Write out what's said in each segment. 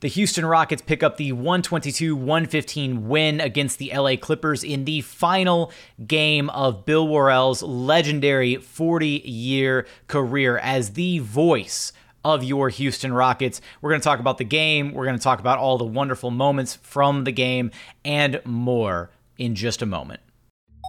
The Houston Rockets pick up the 122 115 win against the LA Clippers in the final game of Bill Worrell's legendary 40 year career as the voice of your Houston Rockets. We're going to talk about the game, we're going to talk about all the wonderful moments from the game, and more in just a moment.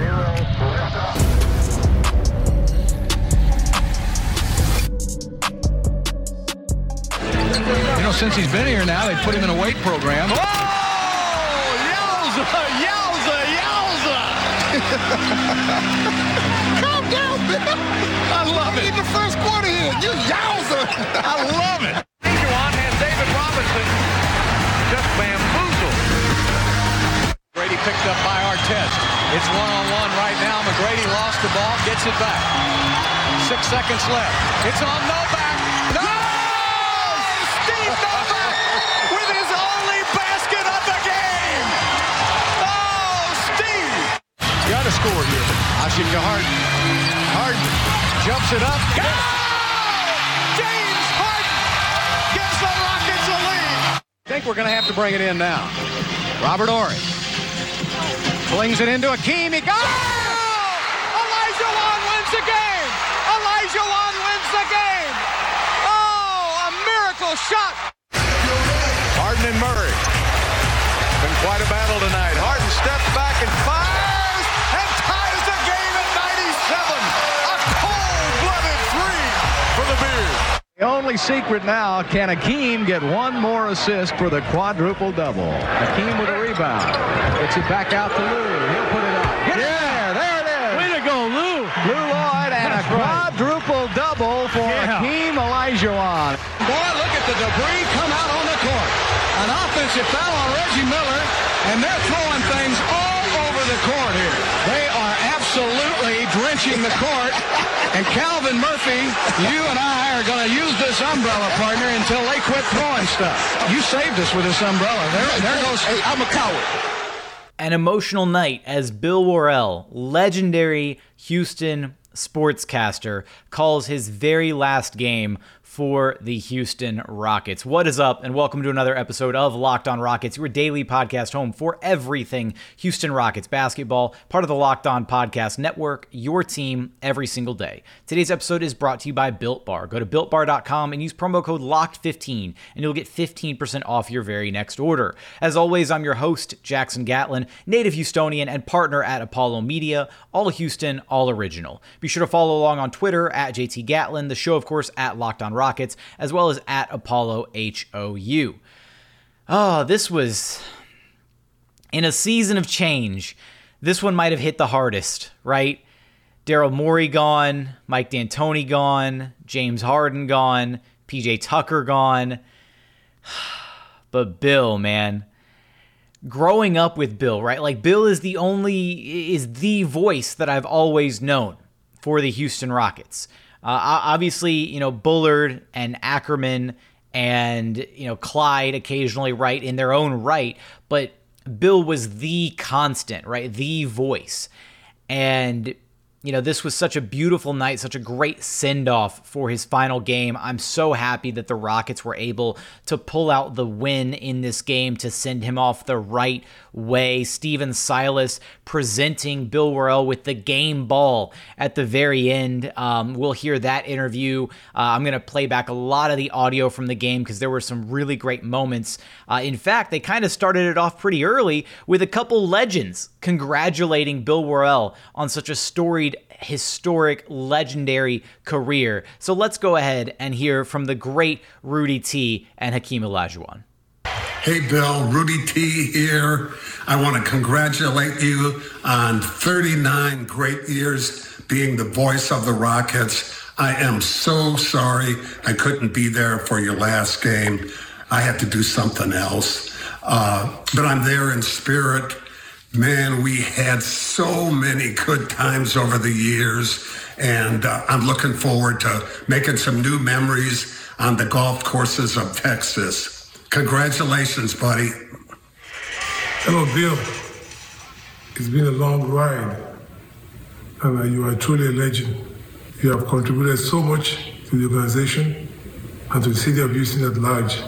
You know, since he's been here now, they put him in a weight program. Oh! Yowza! Yowza! Yowza! Calm down, Bill. I love it. In the first quarter here, you yowza! I love it. Juwan has David Robinson just bamboozled. Brady picked up by Artest. It's one-on-one right now. McGrady lost the ball, gets it back. Six seconds left. It's on Novak. No! Steve Novak with his only basket of the game. Oh, Steve! Got to score here. Washington Harden. Harden jumps it up. Go! James Harden gives the Rockets a lead. I think we're going to have to bring it in now. Robert Horry. Flings it into Akeem. He got Oh! Olajuwon wins the game. Olajuwon wins the game. Oh, a shot. Harden and Murray. Been quite a battle tonight. Harden steps back and fires and ties the game at 97. A cold-blooded three for the Bears. The only secret now, can Akeem get one more assist for the quadruple double? Akeem with a rebound. Gets it back out to Lou. He'll put it up. Get yeah, there it is. Way to go, Lou. Lou Lloyd and That's a quadruple right. double for yeah. Akeem Olajuwon. Boy, look at the debris come out on the court. An offensive foul on Reggie Miller, and they're throwing things all over the court here. They are absolutely drenching the court. And Calvin Murphy, you and I are going to use this umbrella, partner, until they quit throwing stuff. You saved us with this umbrella. There, there goes. Hey, I'm a coward. An emotional night as Bill Worrell, legendary Houston sportscaster, calls his very last game for the Houston Rockets. What is up, and welcome to another episode of Locked On Rockets, your daily podcast home for everything Houston Rockets basketball, part of the Locked On Podcast Network, your team every single day. Today's episode is brought to you by Built Bar. Go to builtbar.com and use promo code LOCKED15, and you'll get 15% off your very next order. As always, I'm your host, Jackson Gatlin, native Houstonian and partner at Apollo Media, all Houston, all original. Be sure to follow along on Twitter at JT Gatlin, the show, of course, at Locked On Rockets, as well as at Apollo HOU. Oh, ah, this was in a season of change. This one might have hit the hardest, right? Daryl Morey gone, Mike D'Antoni gone, James Harden gone, PJ Tucker gone. But Bill, man, growing up with Bill, right? Like Bill is the only is the voice that I've always known for the Houston Rockets. Uh, obviously, you know, Bullard and Ackerman and, you know, Clyde occasionally right in their own right, but Bill was the constant, right? The voice. And you know, this was such a beautiful night, such a great send off for his final game. I'm so happy that the Rockets were able to pull out the win in this game to send him off the right way. Stephen Silas presenting Bill Worrell with the game ball at the very end. Um, we'll hear that interview. Uh, I'm going to play back a lot of the audio from the game because there were some really great moments. Uh, in fact, they kind of started it off pretty early with a couple legends congratulating Bill Worrell on such a storied historic, legendary career. So let's go ahead and hear from the great Rudy T and Hakeem Olajuwon. Hey, Bill, Rudy T here. I want to congratulate you on 39 great years being the voice of the Rockets. I am so sorry I couldn't be there for your last game. I had to do something else. Uh, but I'm there in spirit. Man, we had so many good times over the years, and uh, I'm looking forward to making some new memories on the golf courses of Texas. Congratulations, buddy. Hello, Bill. It's been a long ride, and uh, you are truly a legend. You have contributed so much to the organization and to the city of Houston at large.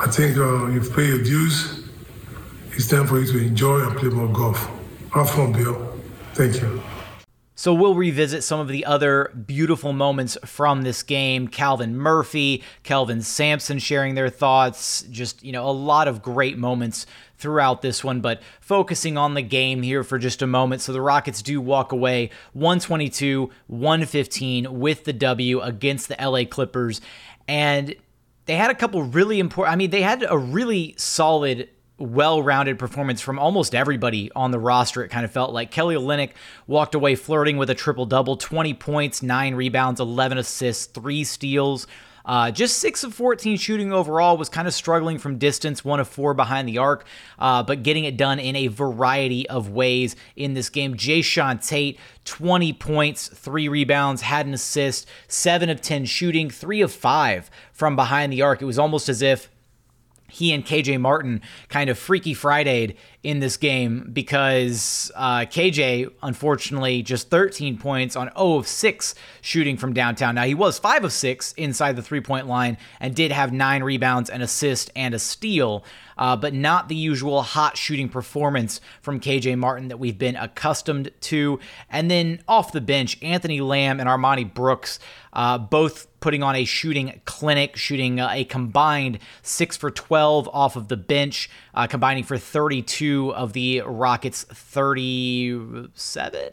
I think uh, you've paid your dues. It's time for you to enjoy and play more golf. Have fun, Bill. Thank you. So we'll revisit some of the other beautiful moments from this game. Calvin Murphy, Kelvin Sampson sharing their thoughts. Just, you know, a lot of great moments throughout this one, but focusing on the game here for just a moment. So the Rockets do walk away 122 115 with the W against the LA Clippers. And they had a couple really important, I mean, they had a really solid well-rounded performance from almost everybody on the roster. It kind of felt like Kelly Olynyk walked away flirting with a triple-double, 20 points, 9 rebounds, 11 assists, 3 steals. Uh, just 6 of 14 shooting overall, was kind of struggling from distance, 1 of 4 behind the arc, uh, but getting it done in a variety of ways in this game. Jae'Sean Tate, 20 points, 3 rebounds, had an assist, 7 of 10 shooting, 3 of 5 from behind the arc. It was almost as if he and KJ Martin kind of freaky Fridayed in this game because uh, KJ, unfortunately, just 13 points on 0 of 6 shooting from downtown. Now, he was 5 of 6 inside the three point line and did have nine rebounds, an assist, and a steal uh, but not the usual hot shooting performance from KJ Martin that we've been accustomed to. And then off the bench, Anthony Lamb and Armoni Brooks, uh, both putting on a shooting clinic, shooting uh, a combined 6 for 12 off of the bench, uh, combining for 32 of the Rockets' 37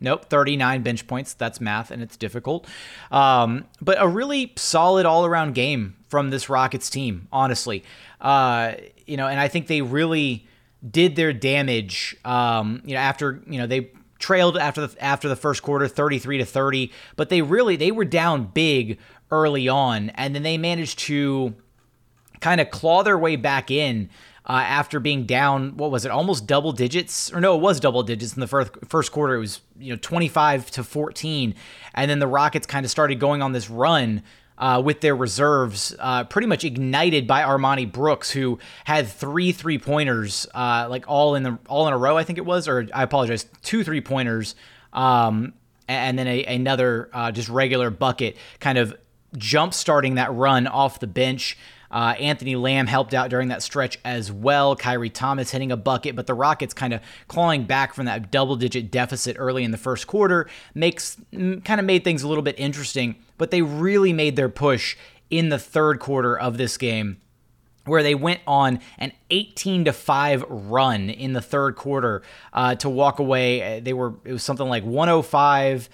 Nope, 39 bench points. That's math and it's difficult. Um, but a really solid all around game from this Rockets team, honestly. Uh, you know, and I think they really did their damage, um, you know, after, you know, they trailed after the after the first quarter 33 to 30 but they really they were down big early on and then they managed to kind of claw their way back in uh, after being down, what was it, almost double digits? Or no, it was double digits in the first first quarter. It was you know 25 to 14, and then the Rockets kind of started going on this run. Uh, with their reserves, uh, pretty much ignited by Armoni Brooks, who had three three pointers, uh, like all in the all in a row, I think it was, or I apologize, two three pointers, um, and then a, another uh, just regular bucket, kind of jump starting that run off the bench. Uh, Anthony Lamb helped out during that stretch as well. Khyri Thomas hitting a bucket, but the Rockets kind of clawing back from that double digit deficit early in the first quarter makes kind of made things a little bit interesting, but they really made their push in the third quarter of this game where they went on an 18 to 5 run in the third quarter uh, to walk away. They were it was something like 105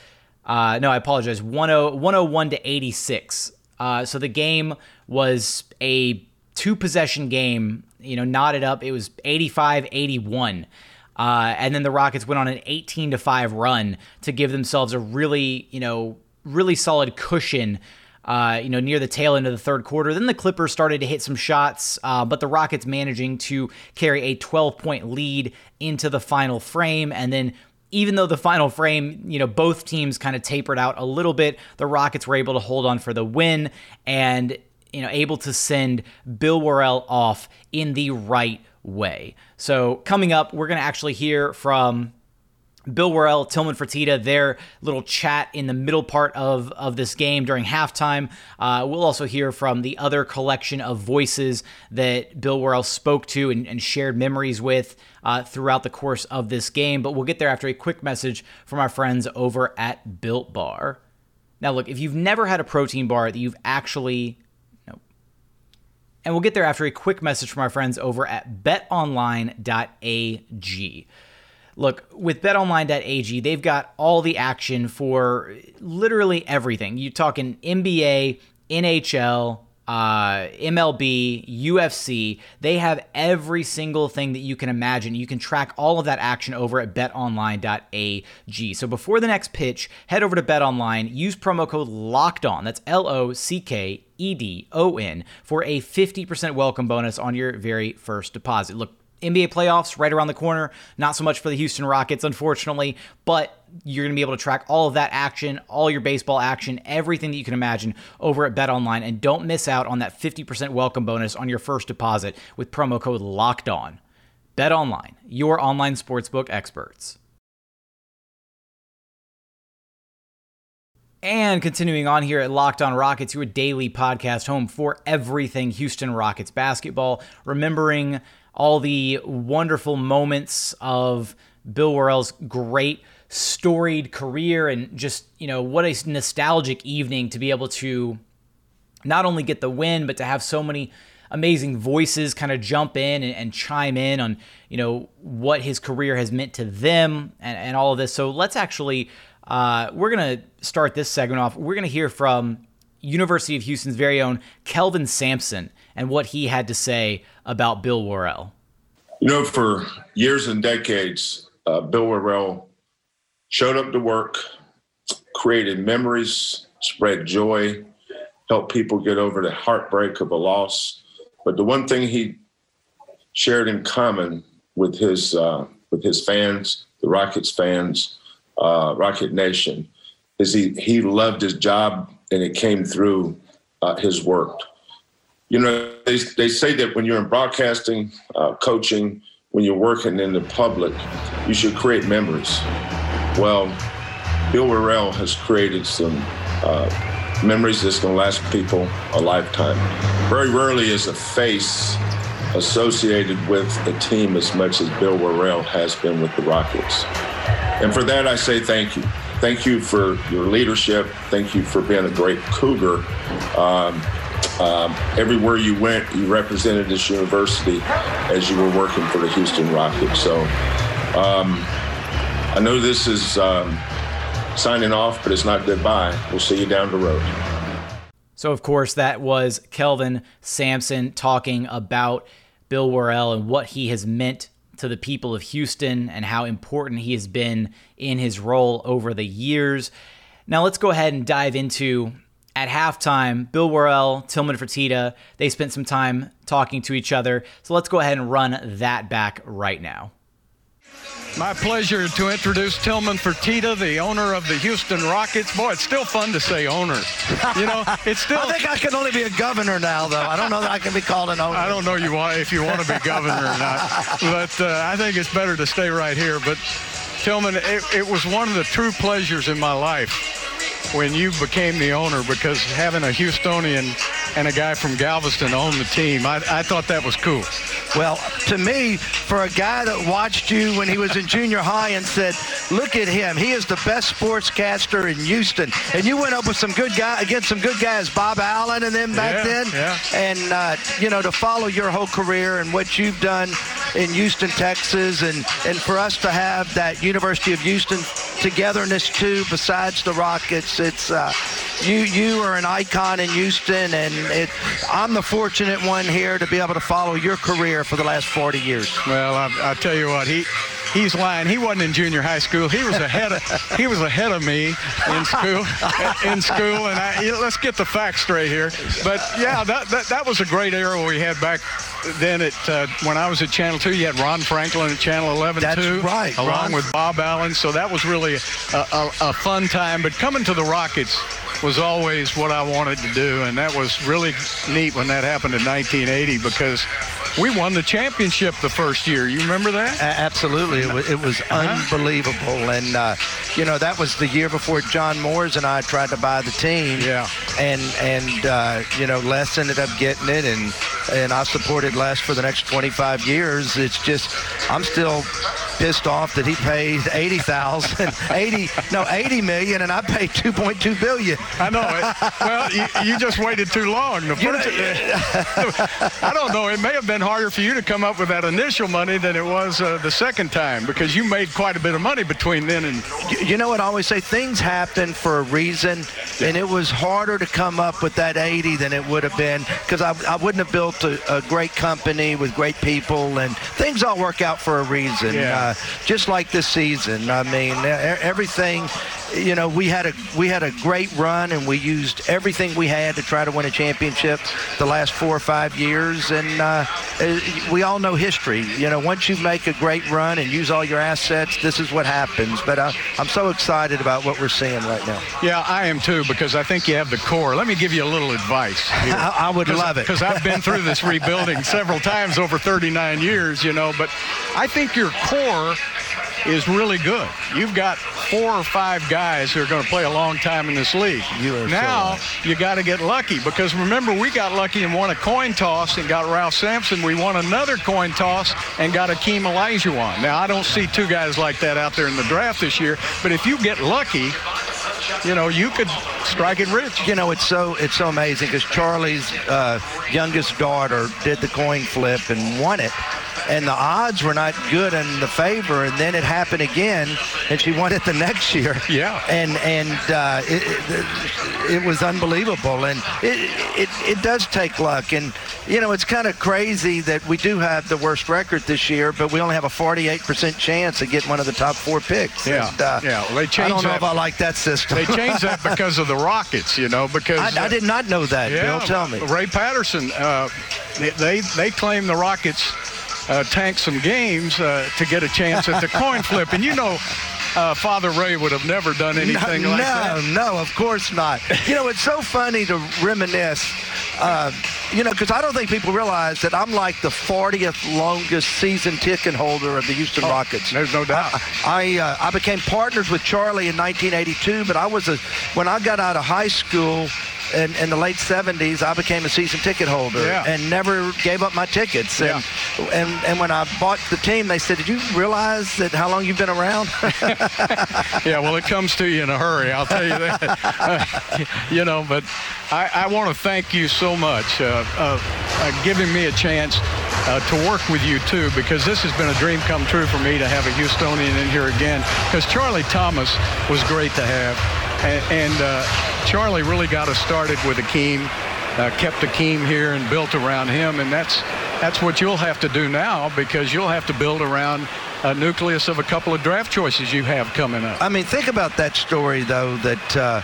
uh, no, I apologize. 10, 101 to 86. Uh, so the game was a two possession game, you know, knotted up. It was 85 81. Uh, and then the Rockets went on an 18 to 5 run to give themselves a really, you know, really solid cushion. Uh, you know, near the tail end of the third quarter. Then the Clippers started to hit some shots, uh, but the Rockets managing to carry a 12 point lead into the final frame. And then even though the final frame, you know, both teams kind of tapered out a little bit, the Rockets were able to hold on for the win and you know, able to send Bill Worrell off in the right way. So coming up, we're going to actually hear from Bill Worrell, Tillman Fertitta, their little chat in the middle part of, of this game during halftime. Uh, we'll also hear from the other collection of voices that Bill Worrell spoke to and, and shared memories with uh, throughout the course of this game. But we'll get there after a quick message from our friends over at Built Bar. Now, look, if you've never had a protein bar that you've actually and we'll get there after a quick message from our friends over at betonline.ag. Look, with betonline.ag, they've got all the action for literally everything. You're talking NBA, NHL, uh, MLB, UFC. They have every single thing that you can imagine. You can track all of that action over at betonline.ag. So before the next pitch, head over to betonline, use promo code LOCKED ON. That's L O C K E D O N, for a 50% welcome bonus on your very first deposit. Look, NBA playoffs right around the corner. Not so much for the Houston Rockets, unfortunately, but you're going to be able to track all of that action, all your baseball action, everything that you can imagine over at Bet Online. And don't miss out on that 50% welcome bonus on your first deposit with promo code LOCKED ON. Bet Online, your online sportsbook experts. And continuing on here at Locked On Rockets, your daily podcast home for everything Houston Rockets basketball. Remembering all the wonderful moments of Bill Worrell's great storied career and just, you know, what a nostalgic evening to be able to not only get the win, but to have so many amazing voices kind of jump in and, and, chime in on, you know, what his career has meant to them and, and all of this. So let's actually uh, we're going to start this segment off. We're going to hear from University of Houston's very own Kelvin Sampson and what he had to say about Bill Worrell. You know, for years and decades, uh, Bill Worrell showed up to work, created memories, spread joy, helped people get over the heartbreak of a loss. But the one thing he shared in common with his uh, with his fans, the Rockets fans, uh, Rocket Nation, is he he loved his job and it came through uh, his work. You know, they, they say that when you're in broadcasting, uh, coaching, when you're working in the public, you should create memories. Well, Bill Worrell has created some uh, memories that's going to last people a lifetime. Very rarely is a face associated with a team as much as Bill Worrell has been with the Rockets. And for that, I say thank you. Thank you for your leadership. Thank you for being a great Cougar. Um, um, everywhere you went, you represented this university as you were working for the Houston Rockets. So um, I know this is um, signing off, but it's not goodbye. We'll see you down the road. So, of course, that was Kelvin Sampson talking about Bill Worrell and what he has meant to the people of Houston and how important he has been in his role over the years. Now, let's go ahead and dive into at halftime, Bill Worrell, Tillman Fertitta, they spent some time talking to each other. So let's go ahead and run that back right now. My pleasure to introduce Tillman Fertitta, the owner of the Houston Rockets. Boy, it's still fun to say owner. You know, it's still. I think I can only be a governor now, though. I don't know that I can be called an owner. I don't know you want if you want to be governor or not, but uh, I think it's better to stay right here. But Tillman, it, it was one of the true pleasures in my life when you became the owner because having a Houstonian and a guy from Galveston own the team, I, I thought that was cool. Well, to me, for a guy that watched you when he was in junior high and said, "Look at him, he is the best sportscaster in Houston," and you went up with some good guy against some good guys, Bob Allen and them back yeah, then, yeah. and uh, you know to follow your whole career and what you've done in Houston, Texas, and and for us to have that University of Houston togetherness too, besides the Rockets, it's uh, you you are an icon in Houston, and it, I'm the fortunate one here to be able to follow your career for the last 40 years. Well, I, I tell you what, he he's lying. He wasn't in junior high school. He was ahead of he was ahead of me in school in school. And I, let's get the facts straight here. But yeah, that, that that was a great era we had back then at uh, when I was at Channel 2, you had Ron Franklin at Channel 11 That's too, right. along Ron. with Bob Allen. So that was really a, a, a fun time. But coming to the Rockets was always what I wanted to do, and that was really neat when that happened in 1980 because we won the championship the first year. You remember that? A- absolutely, it was, it was Uh-huh. unbelievable, and uh, you know that was the year before John Moores and I tried to buy the team. Yeah. and and uh, you know Les ended up getting it, and and I supported Les for the next 25 years. It's just I'm still pissed off that he paid 80,000, 80 no 80 million, and I paid 2.2 billion. I know it. Well, you, you just waited too long. The You know, first, I don't know. It may have been harder for you to come up with that initial money than it was uh, the second time because you made quite a bit of money between then and. You- You know what I always say? Things happen for a reason, and it was harder to come up with that 80 than it would have been because I, I wouldn't have built a, a great company with great people, and things all work out for a reason. Yeah. Uh, just like this season. I mean, everything you know, we had a we had a great run, and we used everything we had to try to win a championship the last four or five years. And uh, uh, we all know history. You know, once you make a great run and use all your assets, this is what happens. But uh, I'm so excited about what we're seeing right now. Yeah, I am too because I think you have the core. Let me give you a little advice. I, I, would love it because I've been through this rebuilding several times over 39 years. You know, but I think your core is really good. You've got four or five guys who are going to play a long time in this league. now so you got to get lucky because remember we got lucky and won a coin toss and got Ralph Sampson. We won another coin toss and got Akeem Olajuwon. Now I don't see two guys like that out there in the draft this year, but if you get lucky, you know, you could strike it rich. You know, it's so it's so amazing because Charlie's uh, youngest daughter did the coin flip and won it and the odds were not good in the favor. And then it happened again, and she won it the next year. Yeah. And and uh, it, it, it, was unbelievable, and it, it it does take luck. And you know, it's kind of crazy that we do have the worst record this year, but we only have a 48% chance of getting one of the top four picks. Yeah. And, uh, yeah. Well, they changed I don't know that. if I like that system. They changed that because of the Rockets. You know, because I, I did not know that. Yeah, Bill, tell me. Ray Patterson. Uh, they they claim the Rockets uh, tank some games uh, to get a chance at the coin flip. And you know, uh, Father Ray would have never done anything no, like no, that. No, no, of course not. You know, it's so funny to reminisce. Uh, you know, because I don't think people realize that I'm like the 40th longest season ticket holder of the Houston oh, Rockets. There's no doubt. I I, uh, I became partners with Charlie in 1982, but I was a when I got out of high school in, in the late 70s, I became a season ticket holder yeah. and never gave up my tickets. And, yeah. and and when I bought the team, they said, "Did you realize that how long you've been around?" yeah, well, it comes to you in a hurry. I'll tell you that. uh, you know, but I, I want to thank you so much uh, uh, giving me a chance uh, to work with you too, because this has been a dream come true for me to have a Houstonian in here again. Because Charlie Thomas was great to have, and, and uh, Charlie really got us started with Akeem. Uh, kept Akeem here and built around him, and that's that's what you'll have to do now because you'll have to build around a nucleus of a couple of draft choices you have coming up. I mean, think about that story though. That uh,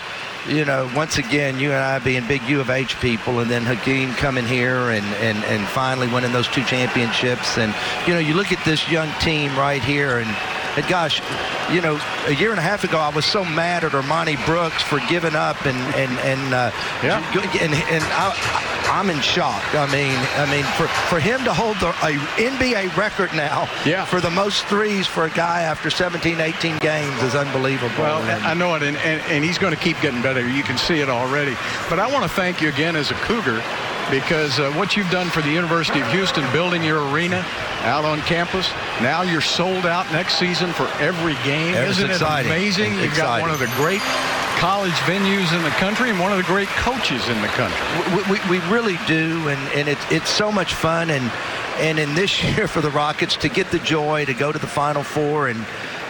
you know, once again, you and I being big U of H people, and then Hakeem coming here and and and finally winning those two championships, and you know, you look at this young team right here, and and gosh, you know, a year and a half ago, I was so mad at Armoni Brooks for giving up, and and and uh, yeah, and, and I, I'm in shock. I mean, I mean, for for him to hold the a NBA record now, yeah. for the most threes for a guy after 17, 18 games is unbelievable. Well, and, I know it, and, and, and he's going to keep getting better. You can see it already. But I want to thank you again as a Cougar because uh, what you've done for the University of Houston, building your arena out on campus, now you're sold out next season for every game. It's Isn't exciting. it amazing? It's You've got one of the great college venues in the country and one of the great coaches in the country. We, we, we really do, and, and it, it's so much fun. And, and in this year for the Rockets, to get the joy to go to the Final Four and,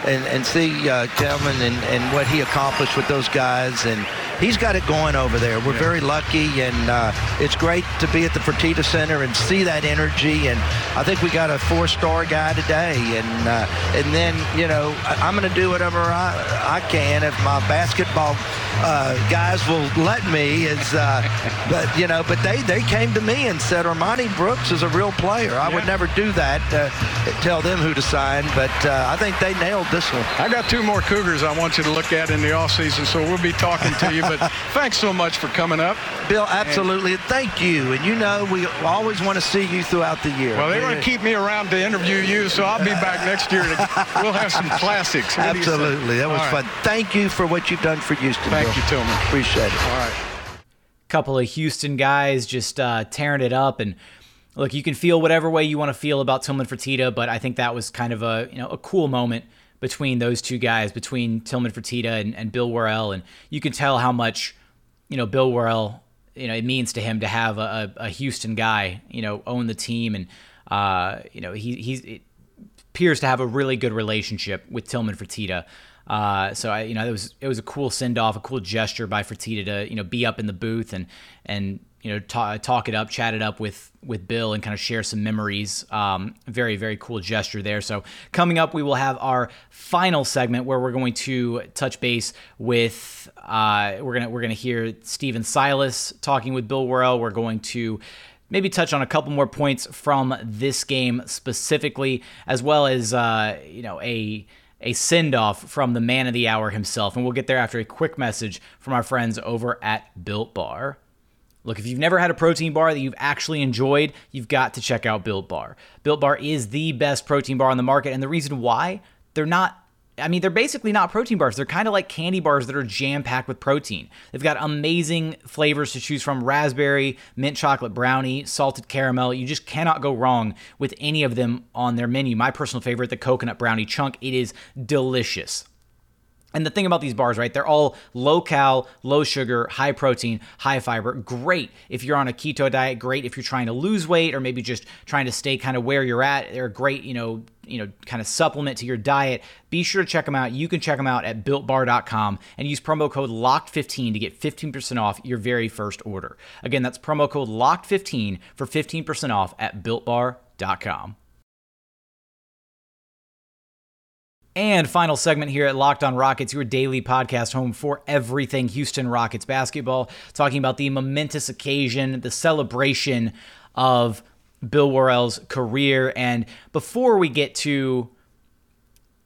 and, and see uh, Kelvin and, and what he accomplished with those guys. And he's got it going over there. We're Yeah. very lucky, and uh, it's great to be at the Fertitta Center and see that energy. And I think we got a four-star guy today. And uh, and then you know I'm going to do whatever I, I can if my basketball uh, guys will let me. Is uh, but you know, but they they came to me and said Armoni Brooks is a real player. I would never do that. Uh, tell them who to sign, but uh, I think they nailed this one. I got two more Cougars I want you to look at in the offseason, so we'll be talking to you. But thanks so much for coming up. Bill, absolutely. Thank you. And you know, we always want to see you throughout the year. Well, they want to keep me around to interview you, so I'll be back next year. To, we'll have some classics. What do you say? Absolutely. That was All right. fun. Thank you for what you've done for Houston. Thank Bill. you, Tillman. Appreciate it. All right. couple of Houston guys just uh, tearing it up. And look, you can feel whatever way you want to feel about Tillman Fertitta, but I think that was kind of a you know a cool moment between those two guys, between Tillman Fertitta and, and Bill Worrell, and you can tell how much you know Bill Worrell you know it means to him to have a, a, a Houston guy you know own the team, and uh, you know he he's. Appears to have a really good relationship with Tillman Fertitta. Uh, so I, you know, it was it was a cool send off, a cool gesture by Fertitta to you know be up in the booth and and you know, ta- talk it up, chat it up with with Bill, and kind of share some memories. Um, very very cool gesture there. So coming up, we will have our final segment where we're going to touch base with. Uh, we're gonna we're gonna hear Stephen Silas talking with Bill Worrell. We're going to maybe touch on a couple more points from this game specifically, as well as uh, you know a a send off from the man of the hour himself. And we'll get there after a quick message from our friends over at Built Bar. Look, if you've never had a protein bar that you've actually enjoyed, you've got to check out Built Bar. Built Bar is the best protein bar on the market, and the reason why, they're not I mean, they're basically not protein bars. They're kind of like candy bars that are jam packed with protein. They've got amazing flavors to choose from raspberry, mint chocolate brownie, salted caramel. You just cannot go wrong with any of them on their menu. My personal favorite, the coconut brownie chunk, it is delicious. And the thing about these bars, right? They're all low cal, low sugar, high protein, high fiber. Great if you're on a keto diet. Great if you're trying to lose weight or maybe just trying to stay kind of where you're at. They're great, you know, you know, kind of supplement to your diet. Be sure to check them out. You can check them out at builtbar.com and use promo code LOCKED15 to get 15% off your very first order. Again, that's promo code LOCKED15 for 15% off at builtbar.com. And final segment here at Locked On Rockets, your daily podcast home for everything Houston Rockets basketball, talking about the momentous occasion, the celebration of Bill Worrell's career. And before we get to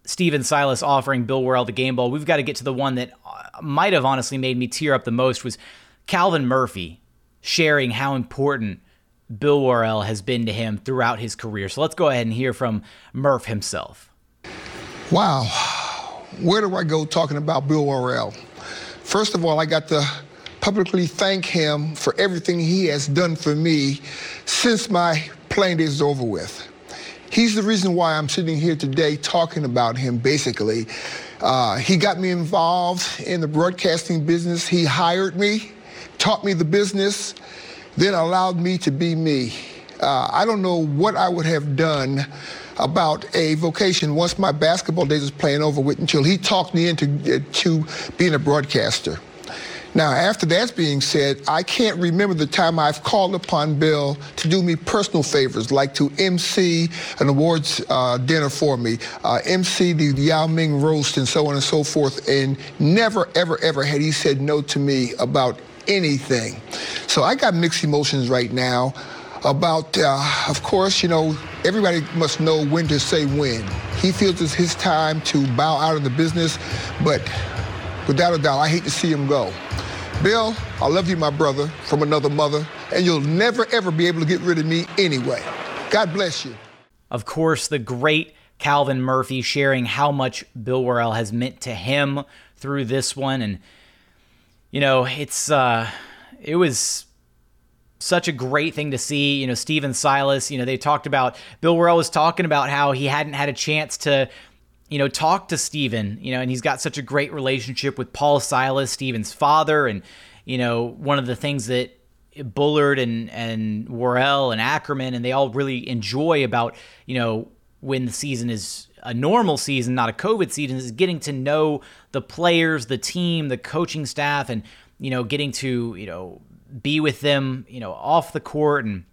Stephen Silas offering Bill Worrell the game ball, we've got to get to the one that uh, might have honestly made me tear up the most was Calvin Murphy sharing how important Bill Worrell has been to him throughout his career. So let's go ahead and hear from Murph himself. Wow. Where do I go talking about Bill Worrell? First of all, I got to publicly thank him for everything he has done for me since my days is over with. He's the reason why I'm sitting here today talking about him, basically. Uh, he got me involved in the broadcasting business. He hired me, taught me the business, then allowed me to be me. Uh, I don't know what I would have done about a vocation once my basketball days was playing over with until he talked me into uh, to being a broadcaster. Now, after that's being said, I can't remember the time I've called upon Bill to do me personal favors, like to MC an awards uh, dinner for me, uh, MC the Yao Ming roast, and so on and so forth. And never, ever, ever had he said no to me about anything. So I got mixed emotions right now about, uh, of course, you know, everybody must know when to say when. He feels it's his time to bow out of the business, but without a doubt, I hate to see him go. Bill, I love you, my brother, from another mother, and you'll never, ever be able to get rid of me anyway. God bless you. Of course, the great Calvin Murphy sharing how much Bill Worrell has meant to him through this one. And, you know, it's, uh, it was such a great thing to see. You know, Stephen Silas, you know, they talked about Bill Worrell was talking about how he hadn't had a chance to, you know, talk to Stephen, you know, and he's got such a great relationship with Paul Silas, Stephen's father. And, you know, one of the things that Bullard and, and Worrell and Ackerman and they all really enjoy about, you know, when the season is a normal season, not a COVID season, is getting to know the players, the team, the coaching staff, and, you know, getting to, you know, be with them, you know, off the court and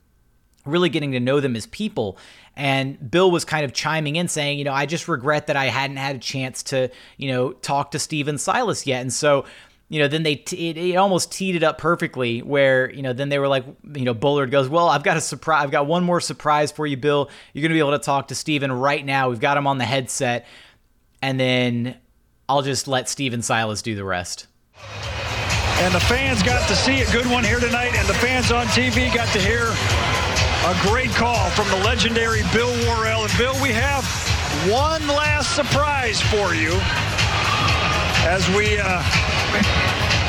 really getting to know them as people. And Bill was kind of chiming in saying, you know, I just regret that I hadn't had a chance to, you know, talk to Stephen Silas yet. And so, you know, then they t- it, it, almost teed it up perfectly where, you know, then they were like, you know, Bullard goes, "Well, I've got a surprise. I've got one more surprise for you, Bill. You're going to be able to talk to Stephen right now. We've got him on the headset." And then I'll just let Stephen Silas do the rest. And the fans got to see a good one here tonight, and the fans on TV got to hear a great call from the legendary Bill Worrell. And Bill, we have one last surprise for you. As we, uh,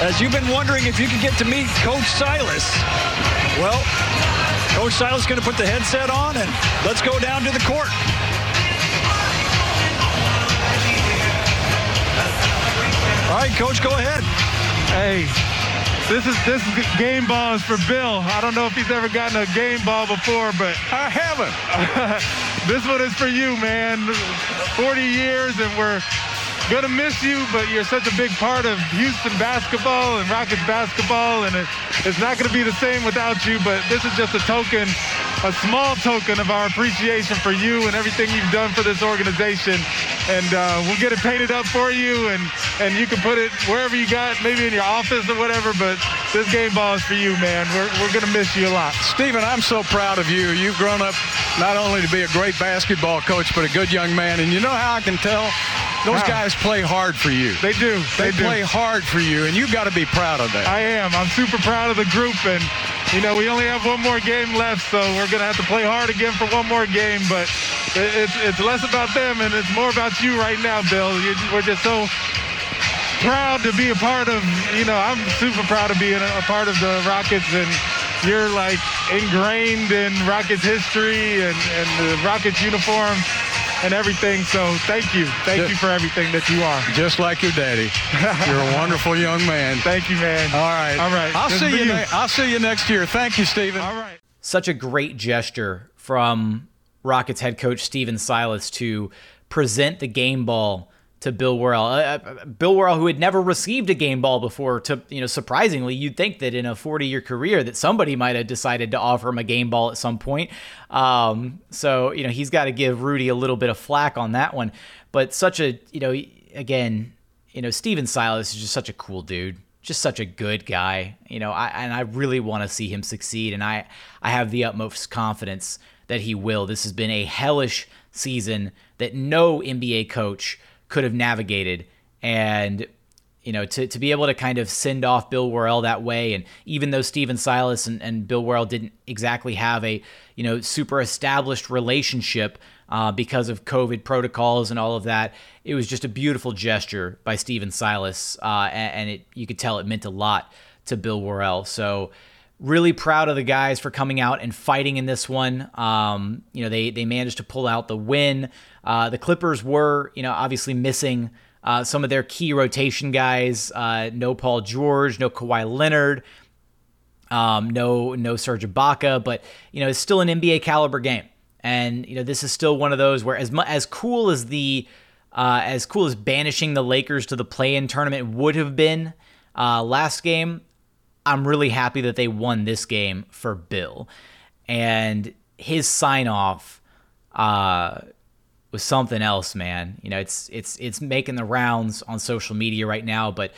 as you've been wondering if you could get to meet Coach Silas. Well, Coach Silas is going to put the headset on, and let's go down to the court. All right, Coach, go ahead. Hey, this is this is game balls for Bill. I don't know if he's ever gotten a game ball before, but I haven't. this one is for you, man. 40 years, and we're gonna miss you, but you're such a big part of Houston basketball and Rockets basketball, and it, it's not gonna be the same without you. But this is just a token, a small token of our appreciation for you and everything you've done for this organization. And uh, we'll get it painted up for you, and and you can put it wherever you got, maybe in your office or whatever. But this game ball is for you, man. We're we're gonna miss you a lot. Stephen, I'm so proud of you. You've grown up not only to be a great basketball coach, but a good young man. And you know how I can tell? Those guys play hard for you. They do. They, They do. play hard for you, and you've got to be proud of that. I am. I'm super proud of the group, and you know we only have one more game left, so we're gonna have to play hard again for one more game. But it's it's less about them and it's more about you right now, Bill. you we're just so proud to be a part of. You know, I'm super proud of being a, a part of the Rockets, and you're like ingrained in Rockets history and and the Rockets uniform. And everything. So thank you. Thank you for everything that you are. Just like your daddy. You're a wonderful young man. Thank you, man. All right. All right. I'll Just see you. you. Ne- I'll see you next year. Thank you, Stephen. All right. Such a great gesture from Rockets head coach Stephen Silas to present the game ball to Bill Worrell. Uh, uh, Bill Worrell, who had never received a game ball before, to you know, surprisingly, you'd think that in a 40-year career that somebody might have decided to offer him a game ball at some point. Um, so you know, he's got to give Rudy a little bit of flack on that one. But such a you know, again, you know, Stephen Silas is just such a cool dude just such a good guy, you know, I, and I really want to see him succeed, and I, I have the utmost confidence that he will. This has been a hellish season that no NBA coach could have navigated, and you know, to, to be able to kind of send off Bill Worrell that way, and even though Stephen Silas and, and Bill Worrell didn't exactly have a you know super established relationship uh, because of COVID protocols and all of that, it was just a beautiful gesture by Stephen Silas, uh, and, and it you could tell it meant a lot to Bill Worrell. So really proud of the guys for coming out and fighting in this one. Um, you know, they they managed to pull out the win. Uh, the Clippers were, you know, obviously missing uh, some of their key rotation guys. Uh, no Paul George, no Kawhi Leonard, um, no no Serge Ibaka, but you know, it's still an NBA caliber game. And you know, this is still one of those where as mu- as cool as the uh, as cool as banishing the Lakers to the play-in tournament would have been uh, last game, I'm really happy that they won this game for Bill, and his sign off uh, was something else, man. You know, it's it's it's making the rounds on social media right now, but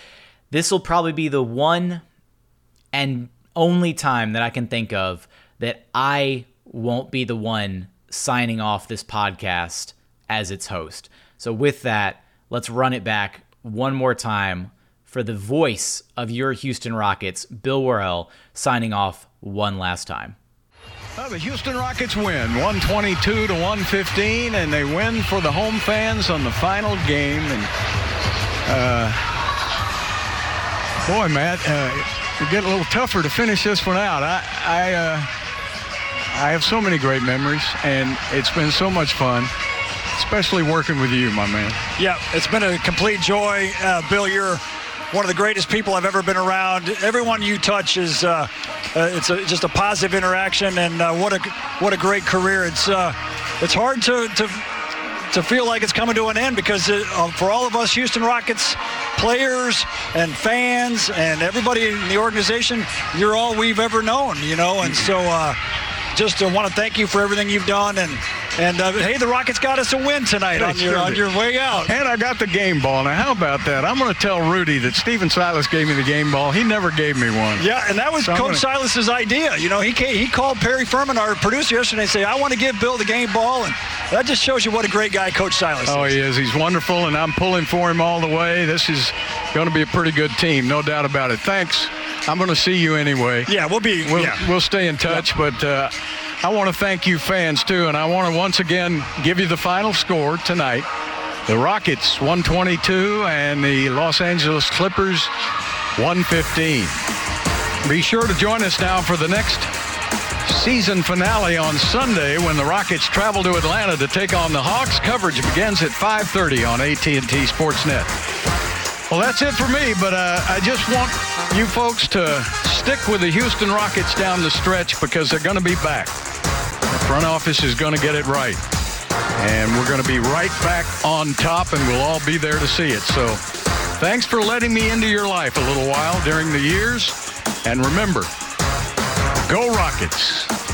this will probably be the one and only time that I can think of that I won't be the one signing off this podcast as its host. So with that, let's run it back one more time for the voice of your Houston Rockets, Bill Worrell, signing off one last time. Well, the Houston Rockets win 122 to 115, and they win for the home fans on the final game. And uh, boy, Matt, uh, it get a little tougher to finish this one out. I I, uh, I have so many great memories, and it's been so much fun, especially working with you, my man. Yeah, it's been a complete joy. Uh, Bill, you're one of the greatest people I've ever been around. Everyone you touch is uh, uh, it's a, just a positive interaction, and uh, what a what a great career. It's uh, it's hard to to to feel like it's coming to an end because uh, uh, for all of us Houston Rockets players and fans and everybody in the organization, you're all we've ever known, you know, and so. Just uh, want to thank you for everything you've done, and and uh, hey, the Rockets got us a win tonight on your on your way out. And I got the game ball. Now, how about that? I'm going to tell Rudy that Stephen Silas gave me the game ball. He never gave me one. Yeah, and that was So Coach gonna- Silas's idea. You know, he came, he called Perry Furman, our producer, yesterday, and said, "I want to give Bill the game ball," and that just shows you what a great guy Coach Silas is. Oh, is. he is. He's wonderful, and I'm pulling for him all the way. This is going to be a pretty good team, no doubt about it. Thanks. I'm going to see you anyway. Yeah, we'll be. We'll, yeah. we'll stay in touch, but uh, I want to thank you fans too, and I want to once again give you the final score tonight. The Rockets 122 and the Los Angeles Clippers 115. Be sure to join us now for the next season finale on Sunday when the Rockets travel to Atlanta to take on the Hawks. Coverage begins at 5:30 on AT&T Sportsnet. Well, that's it for me, but uh, I just want you folks to stick with the Houston Rockets down the stretch because they're going to be back. The front office is going to get it right. And we're going to be right back on top, and we'll all be there to see it. So thanks for letting me into your life a little while during the years. And remember, go Rockets.